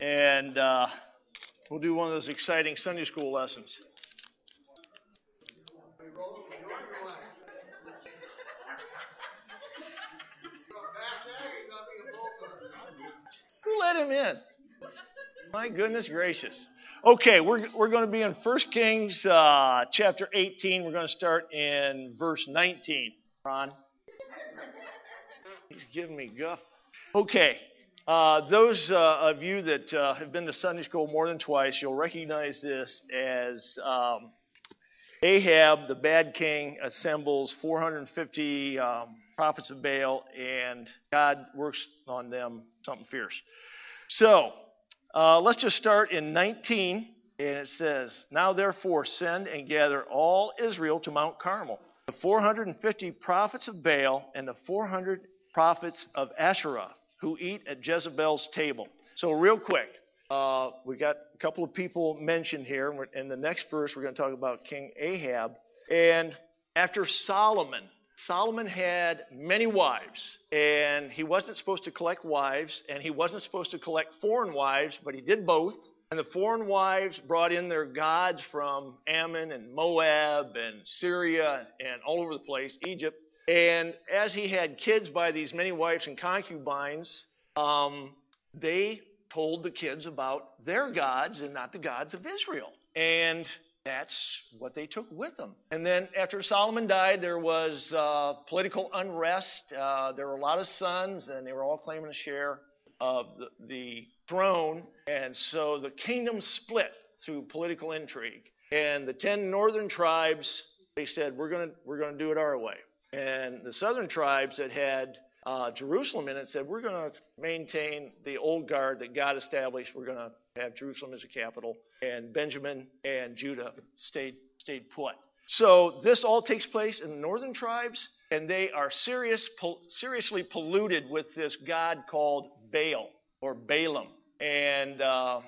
and uh, we'll do one of those exciting Sunday school lessons. Who let him in? My goodness gracious. Okay, we're, we're going to be in 1 Kings uh, chapter 18. We're going to start in verse 19. Ron? He's giving me guff. Okay, uh, those uh, of you that uh, have been to Sunday school more than twice, you'll recognize this as um, Ahab, the bad king, assembles 450 um, prophets of Baal, and God works on them something fierce. So, uh, let's just start in 19, and it says, Now therefore send and gather all Israel to Mount Carmel, the 450 prophets of Baal and the 400 prophets of Asherah who eat at Jezebel's table. So, real quick, uh, we got a couple of people mentioned here. In the next verse, we're going to talk about King Ahab. And after Solomon, Solomon had many wives, and he wasn't supposed to collect wives, and he wasn't supposed to collect foreign wives, but he did both. And the foreign wives brought in their gods from Ammon and Moab and Syria and all over the place, Egypt. And as he had kids by these many wives and concubines, um, they told the kids about their gods and not the gods of Israel. And that's what they took with them. And then after Solomon died, there was uh, political unrest. Uh, there were a lot of sons, and they were all claiming a share of the, the throne. And so the kingdom split through political intrigue. And the ten northern tribes, they said, we're going to we're going to do it our way. And the southern tribes that had uh, Jerusalem in it said, We're going to maintain the old guard that God established. We're going to have Jerusalem as a capital. And Benjamin and Judah stayed, stayed put. So this all takes place in the northern tribes, and they are serious, seriously polluted with this god called Baal or Balaam. And uh,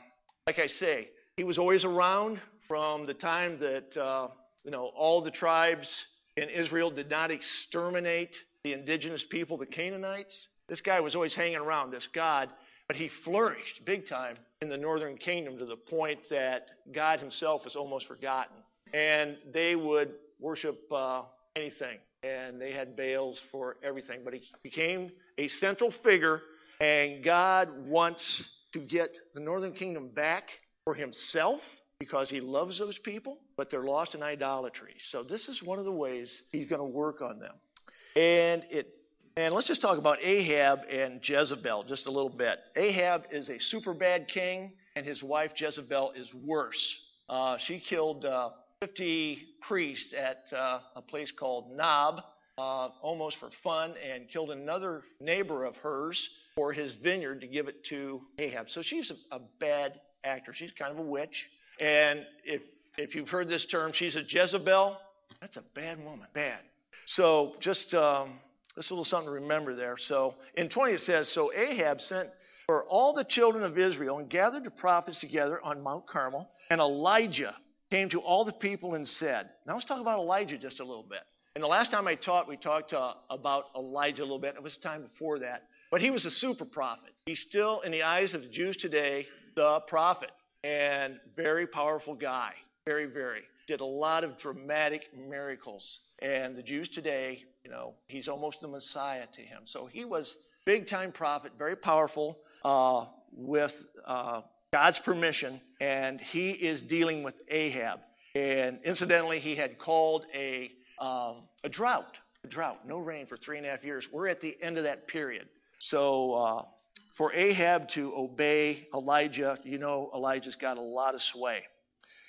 like I say, he was always around from the time that uh, you know all the tribes and Israel did not exterminate the indigenous people, the Canaanites. This guy was always hanging around, this God, but he flourished big time in the northern kingdom to the point that God himself was almost forgotten. And they would worship uh, anything, and they had Baals for everything. But he became a central figure, and God wants to get the northern kingdom back for himself because he loves those people, but they're lost in idolatry. So this is one of the ways he's going to work on them. And it and let's just talk about Ahab and Jezebel just a little bit. Ahab is a super bad king, and his wife Jezebel is worse. Uh, she killed uh, 50 priests at uh, a place called Nob, uh, almost for fun, and killed another neighbor of hers for his vineyard to give it to Ahab. So she's a, a bad actor. She's kind of a witch. And if, if you've heard this term, she's a Jezebel, that's a bad woman. Bad. So just um, this little something to remember there. So in 20 it says, So Ahab sent for all the children of Israel and gathered the prophets together on Mount Carmel, and Elijah came to all the people and said, Now let's talk about Elijah just a little bit. And the last time I taught, we talked uh, about Elijah a little bit. It was time before that. But he was a super prophet. He's still, in the eyes of the Jews today, the prophet and very powerful guy. Very, very. Did a lot of dramatic miracles. And the Jews today, you know, he's almost the Messiah to him. So he was big time prophet, very powerful, uh, with uh, God's permission, and he is dealing with Ahab. And incidentally, he had called a, um, a drought, a drought, no rain for three and a half years. We're at the end of that period. So uh, for Ahab to obey Elijah, you know Elijah's got a lot of sway.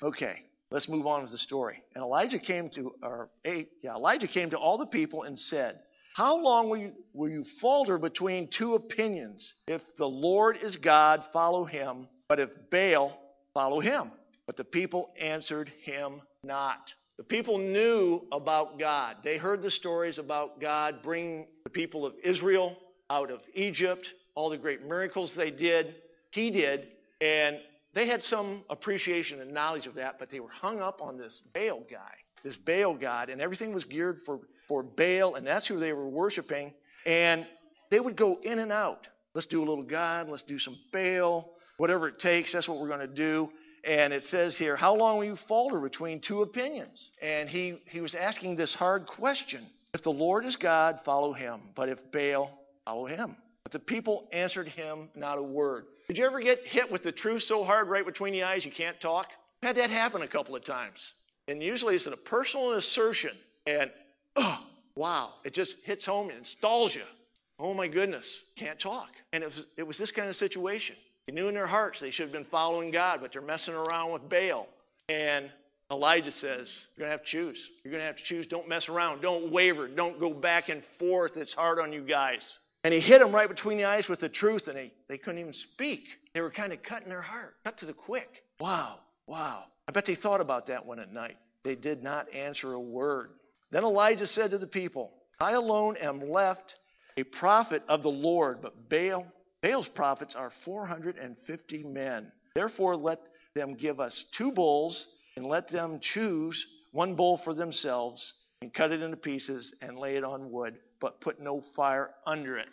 Okay, let's move on with the story. And Elijah came to, or yeah, Elijah came to all the people and said, How long will you, will you falter between two opinions? If the Lord is God, follow him, but if Baal, follow him. But the people answered him not. The people knew about God. They heard the stories about God bringing the people of Israel out of Egypt all the great miracles they did, he did, and they had some appreciation and knowledge of that, but they were hung up on this Baal guy, this Baal god, and everything was geared for, for Baal, and that's who they were worshiping. And they would go in and out. let's do a little God, let's do some Baal, whatever it takes, that's what we're going to do. And it says here, How long will you falter between two opinions? And he, he was asking this hard question. If the Lord is God, follow him. But if Baal, follow him. But the people answered him not a word. Did you ever get hit with the truth so hard right between the eyes you can't talk? I've had that happen a couple of times. And usually it's a personal assertion. And, oh, wow, it just hits home and stalls you. Oh my goodness, can't talk. And it was, it was this kind of situation. They knew in their hearts they should have been following God, but they're messing around with Baal. And Elijah says, You're going to have to choose. You're going to have to choose. Don't mess around. Don't waver. Don't go back and forth. It's hard on you guys. And he hit them right between the eyes with the truth, and they, they couldn't even speak. They were kind of cutting their heart, cut to the quick. Wow, wow. I bet they thought about that one at night. They did not answer a word. Then Elijah said to the people, I alone am left a prophet of the Lord, but Baal Baal's prophets are 450 men. Therefore, let them give us two bulls and let them choose one bull for themselves and cut it into pieces and lay it on wood, but put no fire under it.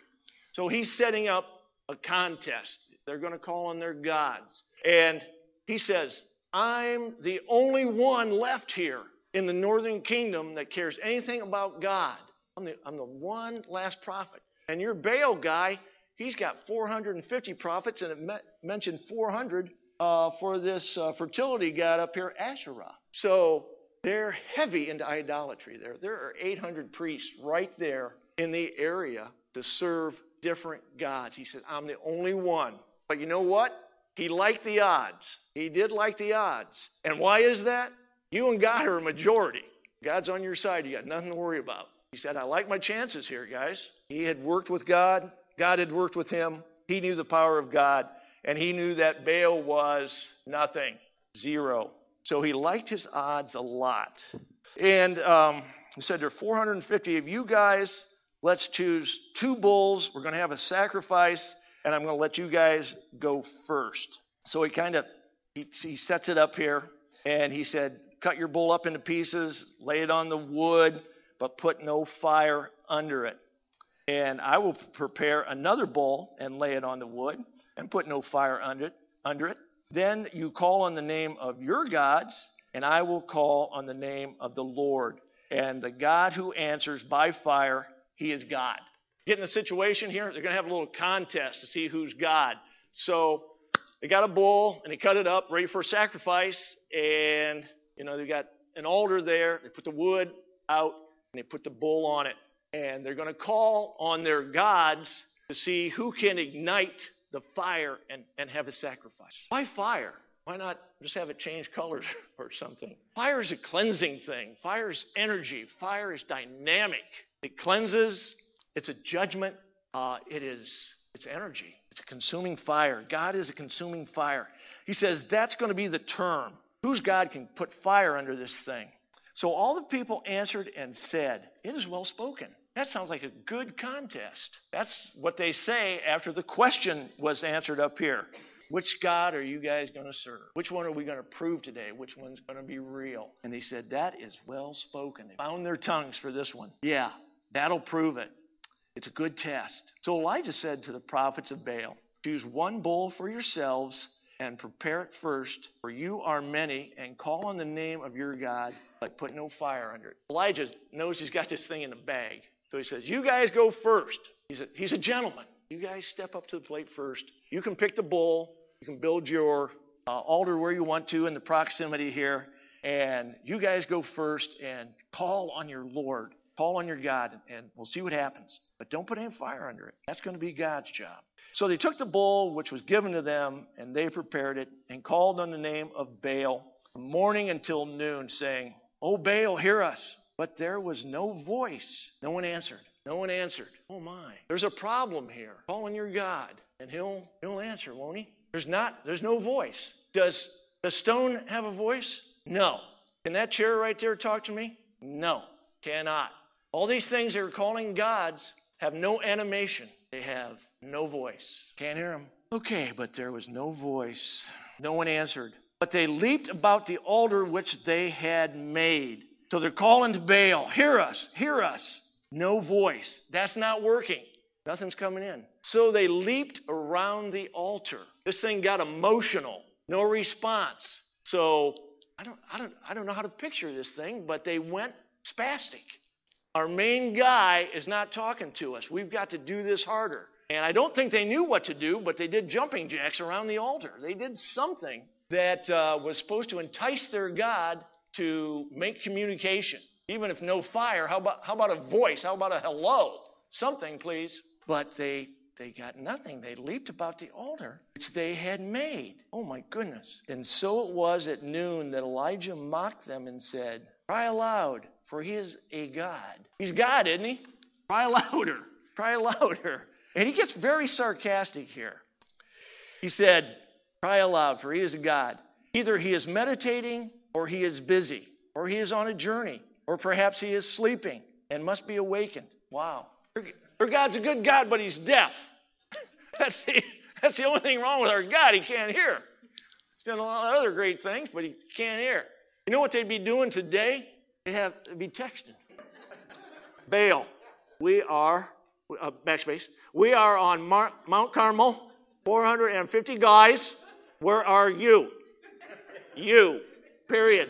So he's setting up a contest. They're going to call on their gods. And he says, I'm the only one left here in the northern kingdom that cares anything about God. I'm the, I'm the one last prophet. And your Baal guy, He's got 450 prophets, and it me- mentioned 400 uh, for this uh, fertility god up here, Asherah. So they're heavy into idolatry there. There are 800 priests right there in the area to serve different gods. He said, I'm the only one. But you know what? He liked the odds. He did like the odds. And why is that? You and God are a majority. God's on your side. You got nothing to worry about. He said, I like my chances here, guys. He had worked with God. God had worked with him. He knew the power of God, and he knew that Baal was nothing, zero. So he liked his odds a lot. And um, he said, There are 450 of you guys. Let's choose two bulls. We're going to have a sacrifice, and I'm going to let you guys go first. So he kind of he, he sets it up here, and he said, Cut your bull up into pieces, lay it on the wood, but put no fire under it. And I will prepare another bull and lay it on the wood and put no fire under it. Under it. Then you call on the name of your gods, and I will call on the name of the Lord. And the God who answers by fire, he is God. Get in the situation here, they're going to have a little contest to see who's God. So they got a bull and they cut it up, ready for sacrifice. And, you know, they got an altar there. They put the wood out and they put the bull on it and they're going to call on their gods to see who can ignite the fire and, and have a sacrifice. Why fire? Why not just have it change colors or something? Fire is a cleansing thing. Fire is energy. Fire is dynamic. It cleanses. It's a judgment. Uh, it is. It's energy. It's a consuming fire. God is a consuming fire. He says that's going to be the term. Whose God can put fire under this thing? So all the people answered and said, It is well spoken. That sounds like a good contest. That's what they say after the question was answered up here. Which God are you guys going to serve? Which one are we going to prove today? Which one's going to be real? And they said, That is well spoken. They found their tongues for this one. Yeah, that'll prove it. It's a good test. So Elijah said to the prophets of Baal, Choose one bull for yourselves and prepare it first, for you are many, and call on the name of your God, but put no fire under it. Elijah knows he's got this thing in the bag. So he says, You guys go first. He's a, he's a gentleman. You guys step up to the plate first. You can pick the bull. You can build your uh, altar where you want to in the proximity here. And you guys go first and call on your Lord. Call on your God, and we'll see what happens. But don't put any fire under it. That's going to be God's job. So they took the bull which was given to them, and they prepared it, and called on the name of Baal from morning until noon, saying, O Baal, hear us. But there was no voice. No one answered. No one answered. Oh my. There's a problem here. Call on your God, and he'll he'll answer, won't he? There's not there's no voice. Does the stone have a voice? No. Can that chair right there talk to me? No. Cannot. All these things they're calling gods have no animation. They have no voice. Can't hear them. Okay, but there was no voice. No one answered. But they leaped about the altar which they had made. So they're calling to Baal, Hear us, hear us. No voice. That's not working. Nothing's coming in. So they leaped around the altar. This thing got emotional. No response. So I don't, I don't, I don't know how to picture this thing, but they went spastic. Our main guy is not talking to us. We've got to do this harder. And I don't think they knew what to do, but they did jumping jacks around the altar. They did something that uh, was supposed to entice their God to make communication. Even if no fire, how about, how about a voice? How about a hello? Something, please. But they they got nothing. They leaped about the altar which they had made. Oh my goodness. And so it was at noon that Elijah mocked them and said, Cry aloud, for he is a God. He's God, isn't he? Cry louder. Cry louder. And he gets very sarcastic here. He said, Cry aloud, for he is a God. Either he is meditating, or he is busy, or he is on a journey, or perhaps he is sleeping and must be awakened. Wow. Our God's a good God, but he's deaf. That's the, that's the only thing wrong with our God. He can't hear. He's done a lot of other great things, but he can't hear. You know what they'd be doing today? They'd have they'd be texting. Baal, we are uh, backspace. We are on Mar- Mount Carmel. 450 guys. Where are you? You. Period.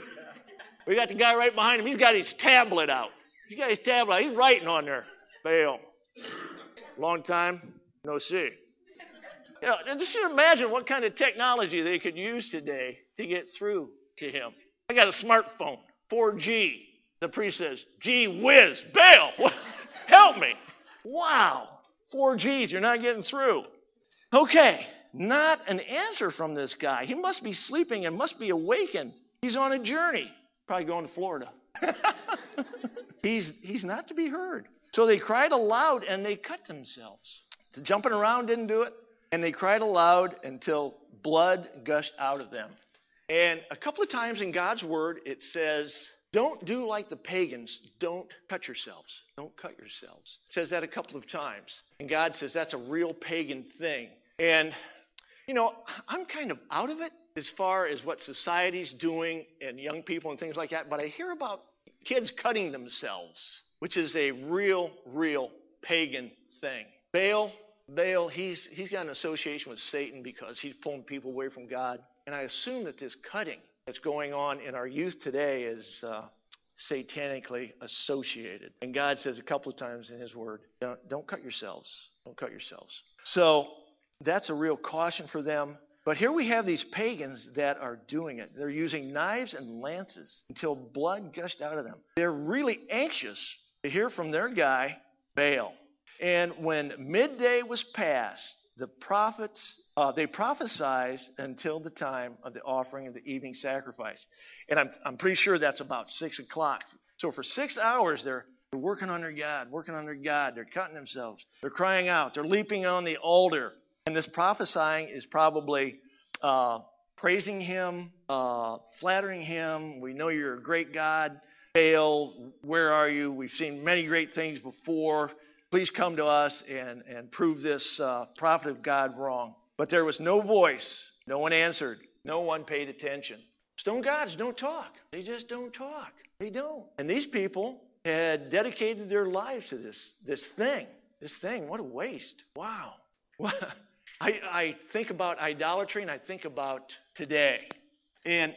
We got the guy right behind him. He's got his tablet out. He's got his tablet. He's writing on there. Baal. Long time no see. You know, just imagine what kind of technology they could use today to get through to him. I got a smartphone, 4G. The priest says, gee whiz, Baal, help me. Wow, 4Gs, you're not getting through. Okay, not an answer from this guy. He must be sleeping and must be awakened. He's on a journey, probably going to Florida. he's, he's not to be heard. So they cried aloud and they cut themselves. The jumping around didn't do it. And they cried aloud until blood gushed out of them. And a couple of times in God's word, it says, don't do like the pagans. Don't cut yourselves. Don't cut yourselves. It says that a couple of times. And God says that's a real pagan thing. And, you know, I'm kind of out of it as far as what society's doing and young people and things like that. But I hear about kids cutting themselves, which is a real, real pagan thing. Baal, Baal, he's, he's got an association with Satan because he's pulling people away from God. And I assume that this cutting that's going on in our youth today is uh, satanically associated. And God says a couple of times in His Word, don't, don't cut yourselves. Don't cut yourselves. So that's a real caution for them. But here we have these pagans that are doing it. They're using knives and lances until blood gushed out of them. They're really anxious to hear from their guy, Baal. And when midday was past, the prophets uh, they prophesied until the time of the offering of the evening sacrifice. And I'm, I'm pretty sure that's about six o'clock. So for six hours, they're, they're working their God, working their God. They're cutting themselves. They're crying out. They're leaping on the altar. And this prophesying is probably uh, praising Him, uh, flattering Him. We know you're a great God. Baal, where are you? We've seen many great things before. Please come to us and, and prove this uh, prophet of God wrong. But there was no voice. No one answered. No one paid attention. Stone gods don't talk. They just don't talk. They don't. And these people had dedicated their lives to this, this thing. This thing. What a waste. Wow. I, I think about idolatry and I think about today. And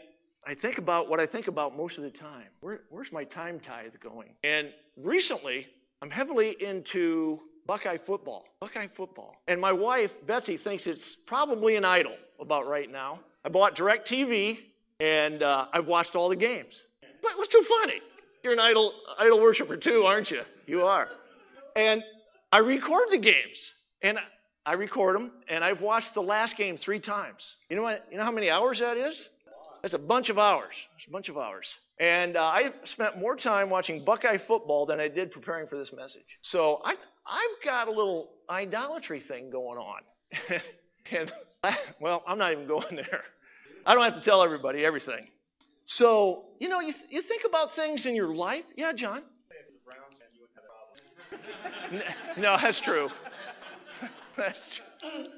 I think about what I think about most of the time. Where, where's my time tithe going? And recently, I'm heavily into Buckeye football. Buckeye football. And my wife, Betsy, thinks it's probably an idol about right now. I bought DirecTV and uh, I've watched all the games. But what's so funny? You're an idol, idol worshiper too, aren't you? You are. And I record the games. And I record them, and I've watched the last game three times. You know what? You know how many hours that is? That's a bunch of hours. It's a bunch of hours. And uh, I spent more time watching Buckeye football than I did preparing for this message. So I, I've got a little idolatry thing going on. and, well, I'm not even going there. I don't have to tell everybody everything. So, you know, you, you think about things in your life. Yeah, John? no, that's true. That's,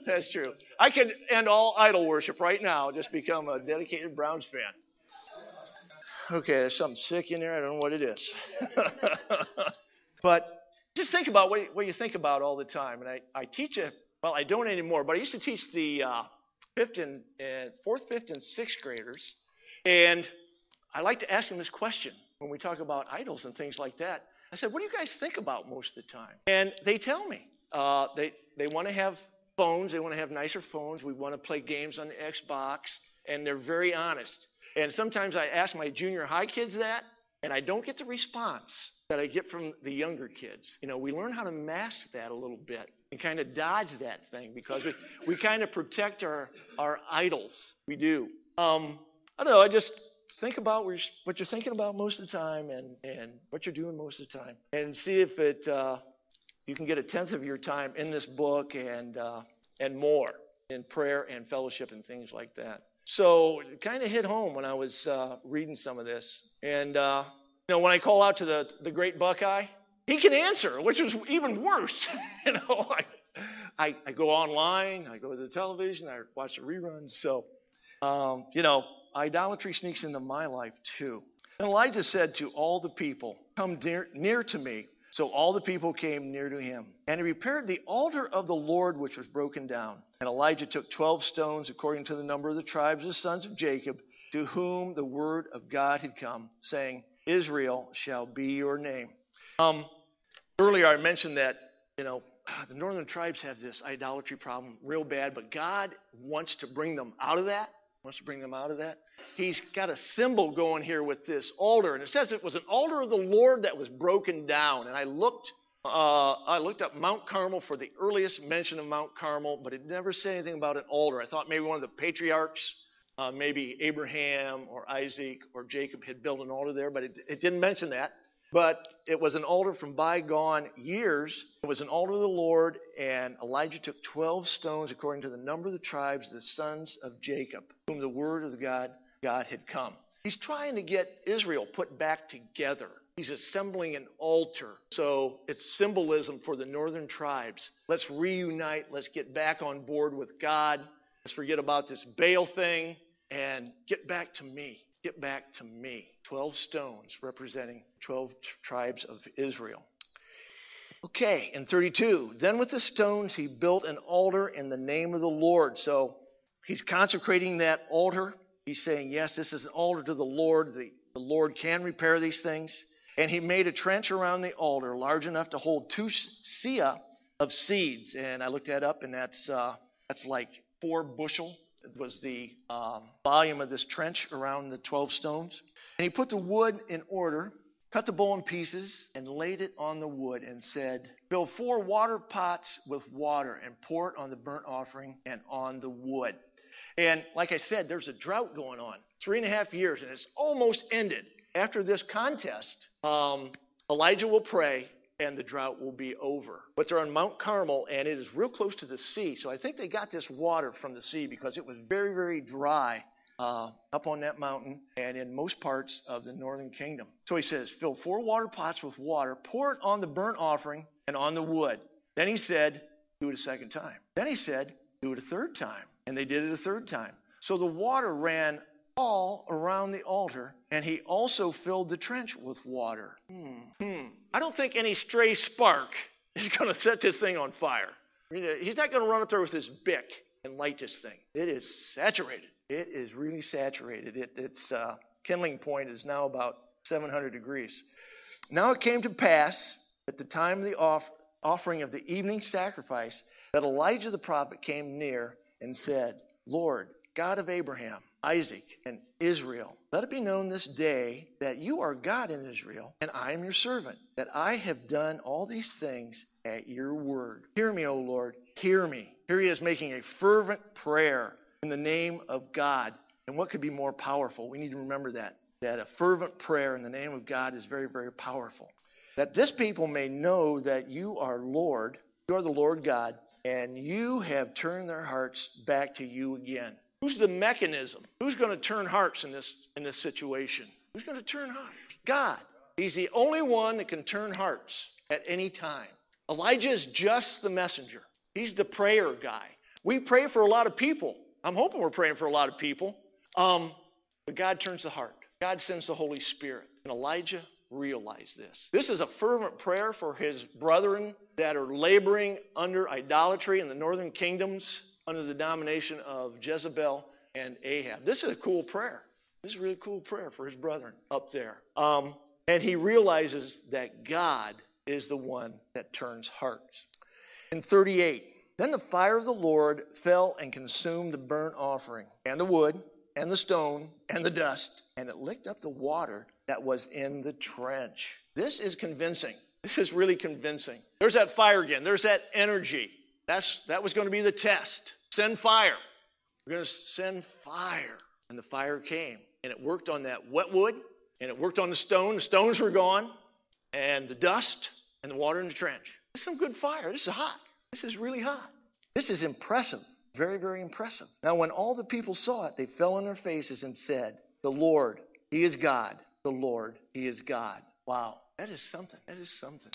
that's true. I could end all idol worship right now, just become a dedicated Browns fan. Okay, there's something sick in there. I don't know what it is. but just think about what you, what you think about all the time. And I, I teach it, well, I don't anymore, but I used to teach the uh, fifth and, fourth, fifth, and sixth graders. And I like to ask them this question when we talk about idols and things like that. I said, what do you guys think about most of the time? And they tell me. Uh, they, they want to have phones. They want to have nicer phones. We want to play games on the Xbox. And they're very honest. And sometimes I ask my junior high kids that, and I don't get the response that I get from the younger kids. You know, we learn how to mask that a little bit and kind of dodge that thing because we, we kind of protect our, our idols. We do. Um, I don't know. I just think about what you're thinking about most of the time and, and what you're doing most of the time and see if it uh, you can get a tenth of your time in this book and, uh, and more in prayer and fellowship and things like that. So it kind of hit home when I was uh, reading some of this. And, uh, you know, when I call out to the, the great Buckeye, he can answer, which is even worse. you know, I, I, I, go online, I go to the television, I watch the reruns. So, um, you know, idolatry sneaks into my life too. And Elijah said to all the people, Come near, near to me. So all the people came near to him. And he repaired the altar of the Lord, which was broken down. And Elijah took 12 stones, according to the number of the tribes of the sons of Jacob, to whom the word of God had come, saying, Israel shall be your name. Um, earlier, I mentioned that, you know, the northern tribes have this idolatry problem real bad, but God wants to bring them out of that. Wants to bring them out of that. He's got a symbol going here with this altar, and it says it was an altar of the Lord that was broken down. And I looked, uh, I looked up Mount Carmel for the earliest mention of Mount Carmel, but it never said anything about an altar. I thought maybe one of the patriarchs, uh, maybe Abraham or Isaac or Jacob, had built an altar there, but it, it didn't mention that. But it was an altar from bygone years. It was an altar of the Lord, and Elijah took 12 stones according to the number of the tribes, the sons of Jacob, whom the word of God, God had come. He's trying to get Israel put back together. He's assembling an altar. So it's symbolism for the northern tribes. Let's reunite. Let's get back on board with God. Let's forget about this Baal thing and get back to me. Get back to me. 12 stones representing 12 tribes of Israel. Okay, in 32, then with the stones he built an altar in the name of the Lord. So he's consecrating that altar. He's saying, yes, this is an altar to the Lord. The, the Lord can repair these things. And he made a trench around the altar large enough to hold two seah of seeds. And I looked that up, and that's, uh, that's like four bushel it was the um, volume of this trench around the 12 stones. And he put the wood in order, cut the bowl in pieces, and laid it on the wood, and said, Fill four water pots with water, and pour it on the burnt offering and on the wood. And like I said, there's a drought going on, three and a half years, and it's almost ended. After this contest, um, Elijah will pray, and the drought will be over. But they're on Mount Carmel, and it is real close to the sea. So I think they got this water from the sea because it was very, very dry uh, up on that mountain and in most parts of the northern kingdom. So he says, Fill four water pots with water, pour it on the burnt offering and on the wood. Then he said, Do it a second time. Then he said, Do it a third time. And they did it a third time. So the water ran all around the altar, and he also filled the trench with water. Hmm. Hmm. I don't think any stray spark is going to set this thing on fire. I mean, he's not going to run up there with his Bic and light this thing. It is saturated. It is really saturated. It, its uh, kindling point is now about 700 degrees. Now it came to pass at the time of the off- offering of the evening sacrifice that Elijah the prophet came near and said, Lord, God of Abraham, Isaac, and Israel, let it be known this day that you are God in Israel, and I am your servant, that I have done all these things at your word. Hear me, O Lord, hear me. Here he is making a fervent prayer in the name of God. And what could be more powerful? We need to remember that. That a fervent prayer in the name of God is very, very powerful. That this people may know that you are Lord, you are the Lord God, and you have turned their hearts back to you again. Who's the mechanism? Who's going to turn hearts in this, in this situation? Who's going to turn hearts? God. He's the only one that can turn hearts at any time. Elijah is just the messenger. He's the prayer guy. We pray for a lot of people. I'm hoping we're praying for a lot of people. Um, but God turns the heart. God sends the Holy Spirit. And Elijah realize this. This is a fervent prayer for his brethren that are laboring under idolatry in the northern kingdoms under the domination of Jezebel and Ahab. This is a cool prayer. This is a really cool prayer for his brethren up there. Um, and he realizes that God is the one that turns hearts. In 38, then the fire of the Lord fell and consumed the burnt offering, and the wood, and the stone, and the dust, and it licked up the water that was in the trench. This is convincing. This is really convincing. There's that fire again. There's that energy. That's, that was going to be the test. Send fire. We're going to send fire. And the fire came. And it worked on that wet wood, and it worked on the stone. The stones were gone, and the dust, and the water in the trench. This is some good fire. This is hot. This is really hot. This is impressive. Very, very impressive. Now, when all the people saw it, they fell on their faces and said, The Lord, He is God. The Lord, He is God. Wow. That is something. That is something.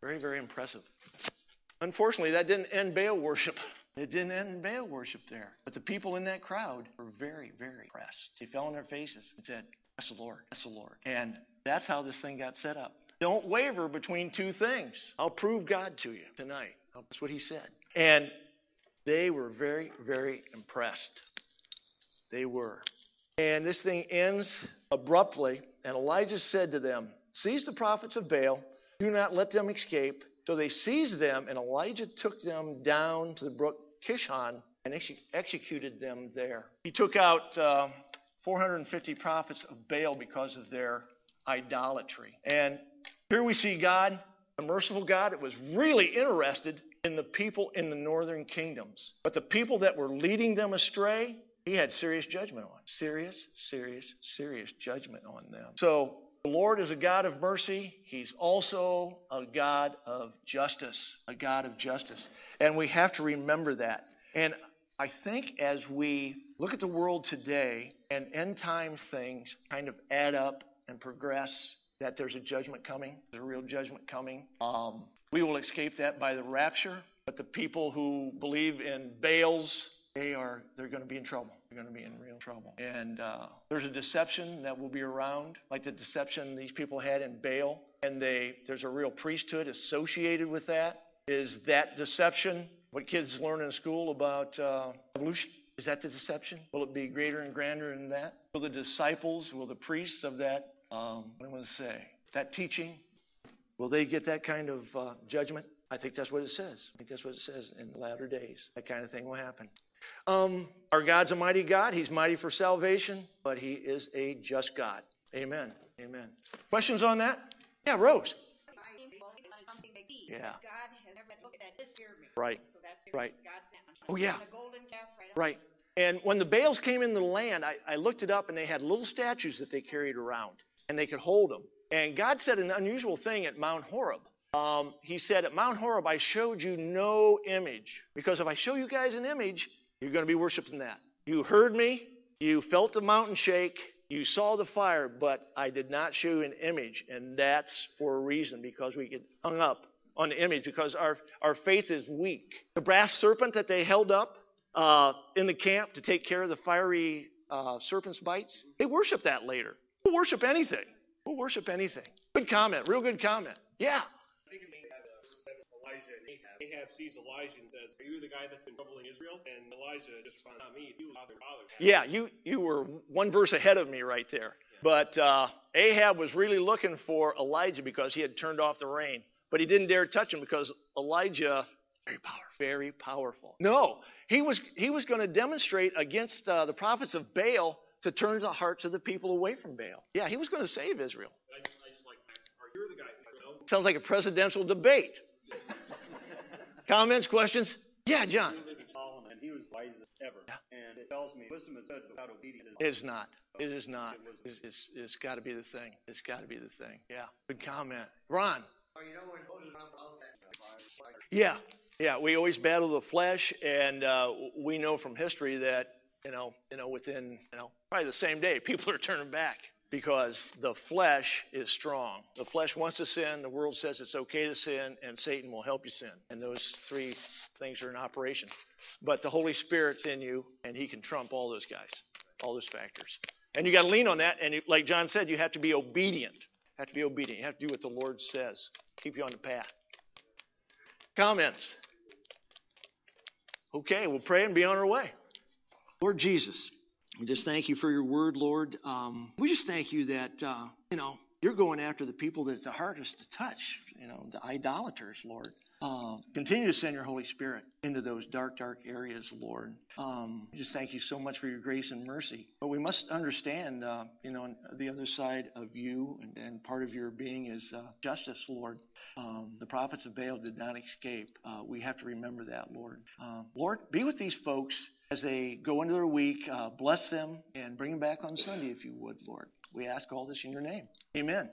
Very, very impressive. Unfortunately, that didn't end Baal worship. It didn't end Baal worship there. But the people in that crowd were very, very impressed. They fell on their faces and said, That's the Lord. That's the Lord. And that's how this thing got set up. Don't waver between two things. I'll prove God to you tonight. That's what he said. And they were very, very impressed. They were. And this thing ends abruptly. And Elijah said to them, Seize the prophets of Baal, do not let them escape. So they seized them, and Elijah took them down to the brook Kishon and ex- executed them there. He took out uh, 450 prophets of Baal because of their idolatry. And here we see God, a merciful God, that was really interested in the people in the northern kingdoms. But the people that were leading them astray, he had serious judgment on. Serious, serious, serious judgment on them. So the Lord is a God of mercy. He's also a God of justice, a God of justice. And we have to remember that. And I think as we look at the world today and end time things kind of add up and progress, that there's a judgment coming, there's a real judgment coming. Um, we will escape that by the rapture, but the people who believe in Baal's, they are they're going to be in trouble. They're going to be in real trouble. And uh, there's a deception that will be around, like the deception these people had in Baal, and they there's a real priesthood associated with that. Is that deception what kids learn in school about uh, evolution? Is that the deception? Will it be greater and grander than that? Will the disciples, will the priests of that, um, what am I want to say, that teaching, Will they get that kind of uh, judgment? I think that's what it says. I think that's what it says in the latter days. That kind of thing will happen. Um, our God's a mighty God. He's mighty for salvation, but He is a just God. Amen. Amen. Questions on that? Yeah, Rose. Yeah. Right. Right. Oh, yeah. Right. And when the Baals came into the land, I, I looked it up, and they had little statues that they carried around, and they could hold them. And God said an unusual thing at Mount Horeb. Um, he said, At Mount Horeb, I showed you no image. Because if I show you guys an image, you're going to be worshiping that. You heard me, you felt the mountain shake, you saw the fire, but I did not show you an image. And that's for a reason, because we get hung up on the image, because our, our faith is weak. The brass serpent that they held up uh, in the camp to take care of the fiery uh, serpent's bites, they worship that later. They worship anything. We'll worship anything. Good comment. Real good comment. Yeah. Elijah and Ahab. Ahab sees Elijah and says, Are you the guy that's been troubling Israel? And Elijah just responds, Not me. You father, father. Yeah, you, you were one verse ahead of me right there. But uh, Ahab was really looking for Elijah because he had turned off the rain. But he didn't dare touch him because Elijah, very powerful. Very powerful. No, he was, he was going to demonstrate against uh, the prophets of Baal to turn the hearts of the people away from Baal. Yeah, he was going to save Israel. I just, I just like that. Are you the guy that know? Sounds like a presidential debate. Comments, questions? Yeah, John. Solomon, and he was wisest ever. Yeah. And it tells me wisdom is good without obedience. It is not. It is not. It's, it's, it's got to be the thing. It's got to be the thing. Yeah. Good comment. Ron. Oh, you know when Moses found out that Yeah. Yeah. We always battle the flesh, and uh, we know from history that you know, you know, within you know probably the same day, people are turning back because the flesh is strong. The flesh wants to sin. The world says it's okay to sin, and Satan will help you sin. And those three things are in operation. But the Holy Spirit's in you, and He can trump all those guys, all those factors. And you got to lean on that. And you, like John said, you have to be obedient. have to be obedient. You have to do what the Lord says. Keep you on the path. Comments? Okay, we'll pray and be on our way. Lord Jesus, we just thank you for your word, Lord. Um, we just thank you that, uh, you know, you're going after the people that's the hardest to touch, you know, the idolaters, Lord. Uh, continue to send your Holy Spirit into those dark, dark areas, Lord. Um, just thank you so much for your grace and mercy. But we must understand, uh, you know, the other side of you and, and part of your being is uh, justice, Lord. Um, the prophets of Baal did not escape. Uh, we have to remember that, Lord. Uh, Lord, be with these folks as they go into their week. Uh, bless them and bring them back on Sunday, if you would, Lord. We ask all this in your name. Amen.